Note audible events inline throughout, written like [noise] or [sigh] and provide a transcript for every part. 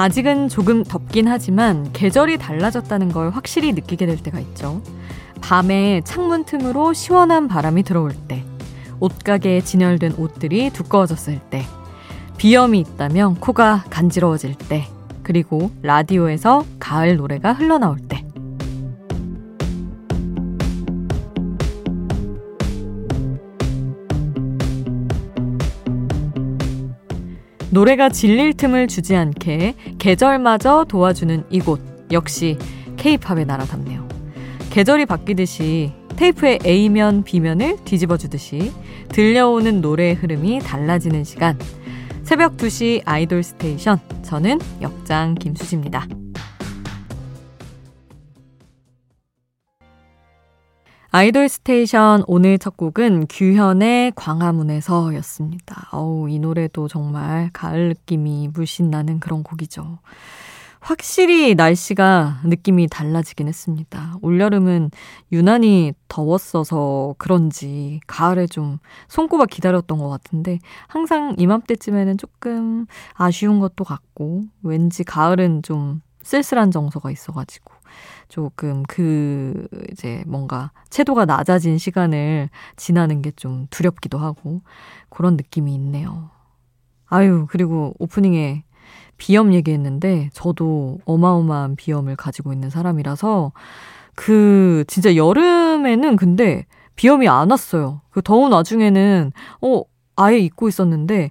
아직은 조금 덥긴 하지만 계절이 달라졌다는 걸 확실히 느끼게 될 때가 있죠. 밤에 창문 틈으로 시원한 바람이 들어올 때, 옷가게에 진열된 옷들이 두꺼워졌을 때, 비염이 있다면 코가 간지러워질 때, 그리고 라디오에서 가을 노래가 흘러나올 때. 노래가 질릴 틈을 주지 않게 계절마저 도와주는 이곳 역시 케이팝의 나라답네요. 계절이 바뀌듯이 테이프의 A면 B면을 뒤집어 주듯이 들려오는 노래의 흐름이 달라지는 시간. 새벽 2시 아이돌 스테이션. 저는 역장 김수지입니다. 아이돌 스테이션 오늘 첫 곡은 규현의 광화문에서 였습니다. 어우, 이 노래도 정말 가을 느낌이 물씬 나는 그런 곡이죠. 확실히 날씨가 느낌이 달라지긴 했습니다. 올여름은 유난히 더웠어서 그런지 가을에 좀 손꼽아 기다렸던 것 같은데 항상 이맘때쯤에는 조금 아쉬운 것도 같고 왠지 가을은 좀 쓸쓸한 정서가 있어가지고 조금 그 이제 뭔가 채도가 낮아진 시간을 지나는 게 좀 두렵기도 하고 그런 느낌이 있네요. 아유, 그리고 오프닝에 비염 얘기했는데 저도 어마어마한 비염을 가지고 있는 사람이라서 그 진짜 여름에는 근데 비염이 안 왔어요. 그 더운 와중에는 어 아예 잊고 있었는데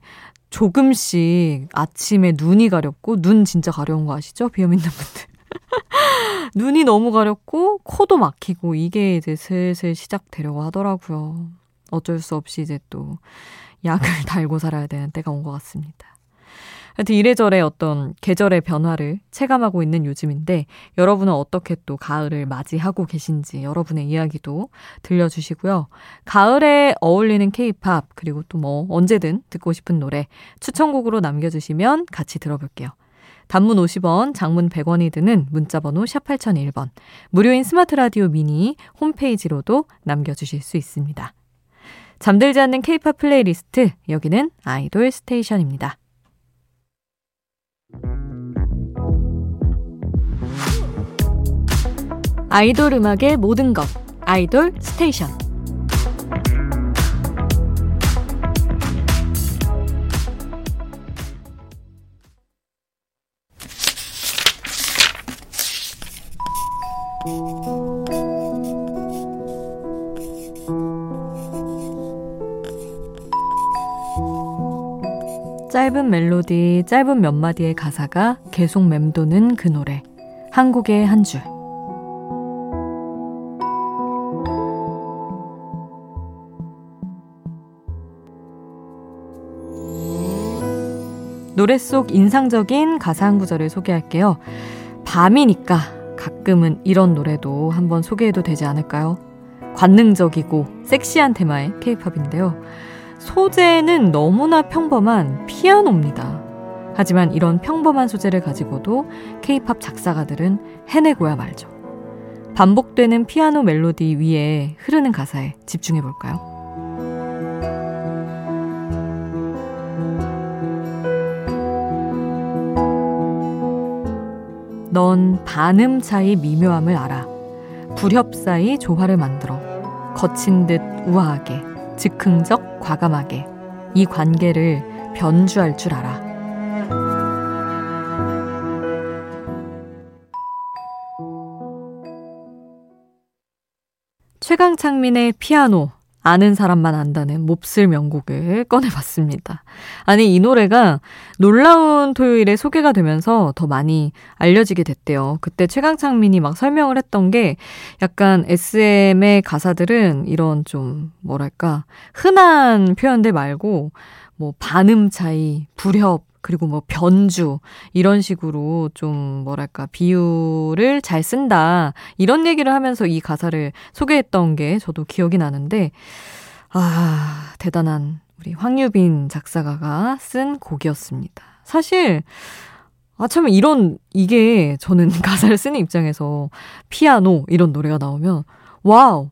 조금씩 아침에 눈이 가렵고 눈 진짜 가려운 거 아시죠? 비염 있는 분들. [laughs] 눈이 너무 가렵고 코도 막히고 이게 이제 슬슬 시작되려고 하더라고요. 어쩔 수 없이 이제 또 약을 [laughs] 달고 살아야 되는 때가 온 것 같습니다. 하여튼 이래저래 어떤 계절의 변화를 체감하고 있는 요즘인데 여러분은 어떻게 또 가을을 맞이하고 계신지 여러분의 이야기도 들려주시고요. 가을에 어울리는 케이팝 그리고 또 뭐 언제든 듣고 싶은 노래 추천곡으로 남겨주시면 같이 들어볼게요. 단문 50원, 장문 100원이 드는 문자번호 샵 8001번, 무료인 스마트 라디오 미니 홈페이지로도 남겨주실 수 있습니다. 잠들지 않는 케이팝 플레이리스트, 여기는 아이돌 스테이션입니다. 아이돌 음악의 모든 것 아이돌 스테이션 짧은 멜로디, 짧은 몇 마디의 가사가 계속 맴도는 그 노래. 한국의 한 줄. 노래 속 인상적인 가사 한 구절을 소개할게요. 밤이니까 가끔은 이런 노래도 한번 소개해도 되지 않을까요? 관능적이고 섹시한 테마의 케이팝인데요. 소재는 너무나 평범한 피아노입니다. 하지만 이런 평범한 소재를 가지고도 케이팝 작사가들은 해내고야 말죠. 반복되는 피아노 멜로디 위에 흐르는 가사에 집중해 볼까요? 넌 반음 차이 미묘함을 알아. 불협 사이 조화를 만들어. 거친 듯 우아하게, 즉흥적 과감하게 이 관계를 변주할 줄 알아. 최강창민의 피아노 아는 사람만 안다는 몹쓸 명곡을 꺼내봤습니다. 아니, 이 노래가 놀라운 토요일에 소개가 되면서 더 많이 알려지게 됐대요. 그때 최강창민이 막 설명을 했던 게 약간 SM의 가사들은 이런 좀, 뭐랄까, 흔한 표현들 말고, 뭐, 반음 차이, 불협, 그리고 뭐 변주 이런 식으로 좀 뭐랄까 비유를 잘 쓴다 이런 얘기를 하면서 이 가사를 소개했던 게 저도 기억이 나는데 아 대단한 우리 황유빈 작사가가 쓴 곡이었습니다. 사실 아, 참, 이런, 이게 저는 [laughs] 가사를 쓰는 입장에서 피아노 이런 노래가 나오면, wow!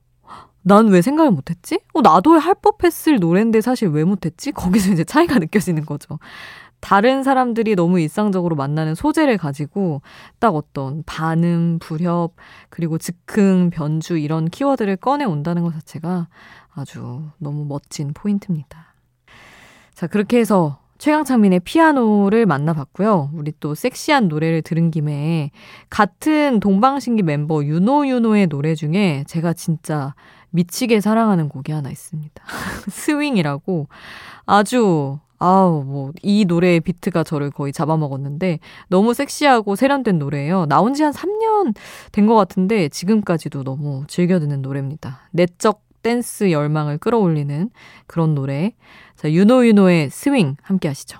난 왜 생각을 못했지? 어, 나도 할 법했을 노래인데 사실 왜 못했지? 거기서 이제 차이가 [laughs] 느껴지는 거죠. 다른 사람들이 너무 일상적으로 만나는 소재를 가지고 딱 어떤 반음, 불협, 그리고 즉흥, 변주 이런 키워드를 꺼내 온다는 것 자체가 아주 너무 멋진 포인트입니다. 자, 그렇게 해서 최강창민의 피아노를 만나봤고요. 우리 또 섹시한 노래를 들은 김에 같은 동방신기 멤버 유노윤호의 노래 중에 제가 진짜 미치게 사랑하는 곡이 하나 있습니다. [laughs] 스윙이라고 아주 아우, 뭐, 이 노래의 비트가 저를 거의 잡아먹었는데, 너무 섹시하고 세련된 노래예요. 나온 지 한 3년 된 것 같은데, 지금까지도 너무 즐겨 듣는 노래입니다. 내적 댄스 열망을 끌어올리는 그런 노래. 자, 유노유노의 스윙 함께 하시죠.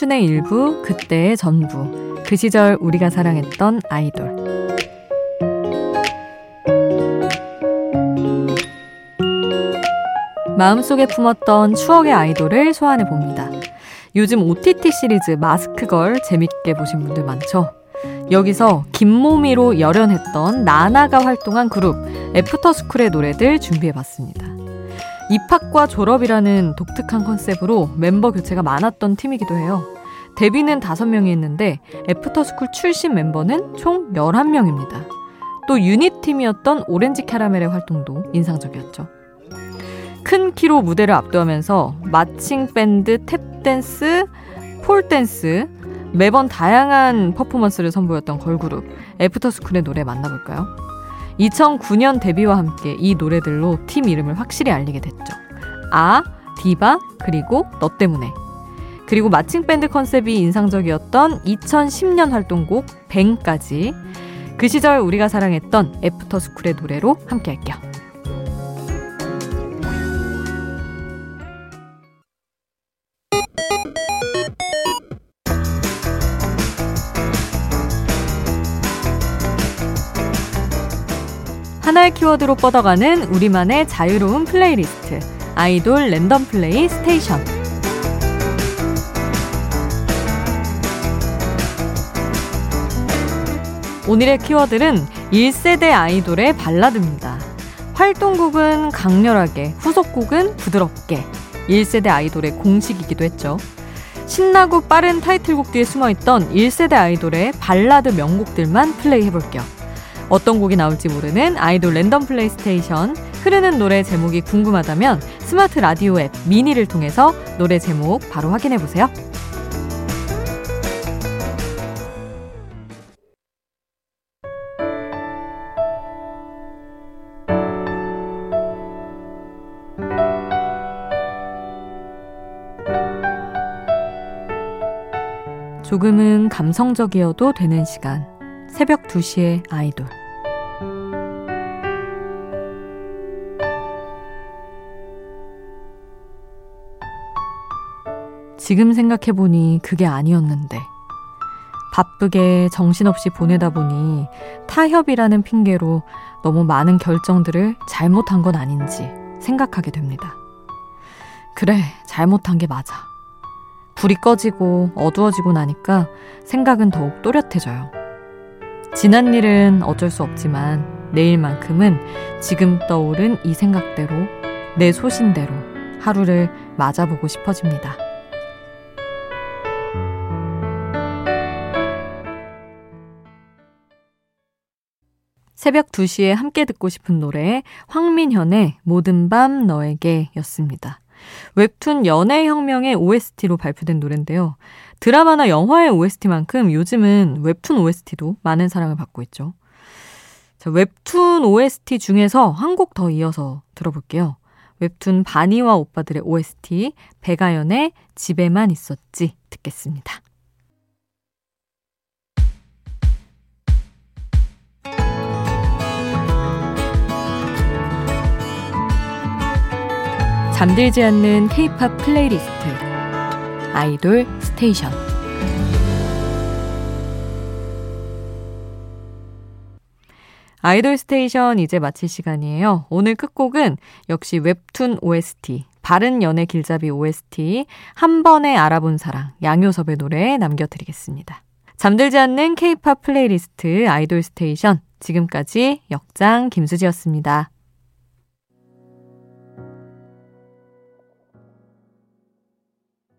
청춘의 일부, 그때의 전부. 그 시절 우리가 사랑했던 아이돌. 마음속에 품었던 추억의 아이돌을 소환해 봅니다. 요즘 OTT 시리즈 마스크걸 재밌게 보신 분들 많죠? 여기서 김모미로 열연했던 나나가 활동한 그룹 애프터스쿨의 노래들 준비해 봤습니다. 입학과 졸업이라는 독특한 컨셉으로 멤버 교체가 많았던 팀이기도 해요. 데뷔는 5명이 했는데 애프터스쿨 출신 멤버는 총 11명입니다. 또 유닛팀이었던 오렌지 캐러멜의 활동도 인상적이었죠. 큰 키로 무대를 압도하면서 마칭 밴드, 탭댄스, 폴댄스 매번 다양한 퍼포먼스를 선보였던 걸그룹 애프터스쿨의 노래 만나볼까요? 2009년 데뷔와 함께 이 노래들로 팀 이름을 확실히 알리게 됐죠. 아, 디바, 그리고 너 때문에. 그리고 마칭 밴드 컨셉이 인상적이었던 2010년 활동곡 뱅까지 그 시절 우리가 사랑했던 애프터스쿨의 노래로 함께 할게요. 하나의 키워드로 뻗어가는 우리만의 자유로운 플레이리스트. 아이돌 랜덤 플레이 스테이션. 오늘의 키워드는 1세대 아이돌의 발라드입니다. 활동곡은 강렬하게, 후속곡은 부드럽게. 1세대 아이돌의 공식이기도 했죠. 신나고 빠른 타이틀곡 뒤에 숨어있던 1세대 아이돌의 발라드 명곡들만 플레이해볼게요. 어떤 곡이 나올지 모르는 아이돌 랜덤 플레이스테이션 흐르는 노래 제목이 궁금하다면 스마트 라디오 앱 미니를 통해서 노래 제목 바로 확인해 보세요. 조금은 감성적이어도 되는 시간. 새벽 2시에 아이돌. 지금 생각해보니 그게 아니었는데. 바쁘게 정신없이 보내다 보니 타협이라는 핑계로 너무 많은 결정들을 잘못한 건 아닌지 생각하게 됩니다. 그래, 잘못한 게 맞아. 불이 꺼지고 어두워지고 나니까 생각은 더욱 또렷해져요. 지난 일은 어쩔 수 없지만 내일만큼은 지금 떠오른 이 생각대로 내 소신대로 하루를 맞아보고 싶어집니다. 새벽 2시에 함께 듣고 싶은 노래 황민현의 모든 밤 너에게 였습니다. 웹툰 연애혁명의 OST로 발표된 노래인데요. 드라마나 영화의 OST만큼 요즘은 웹툰 OST도 많은 사랑을 받고 있죠. 자, 웹툰 OST 중에서 한 곡 더 이어서 들어볼게요. 웹툰 바니와 오빠들의 OST 배가연의 집에만 있었지 듣겠습니다. 잠들지 않는 K-팝 플레이리스트 아이돌 스테이션 아이돌 스테이션 이제 마칠 시간이에요. 오늘 끝곡은 역시 웹툰 OST 바른 연애 길잡이 OST 한 번에 알아본 사랑 양요섭의 노래 남겨드리겠습니다. 잠들지 않는 K-팝 플레이리스트 아이돌 스테이션 지금까지 역장 김수지였습니다.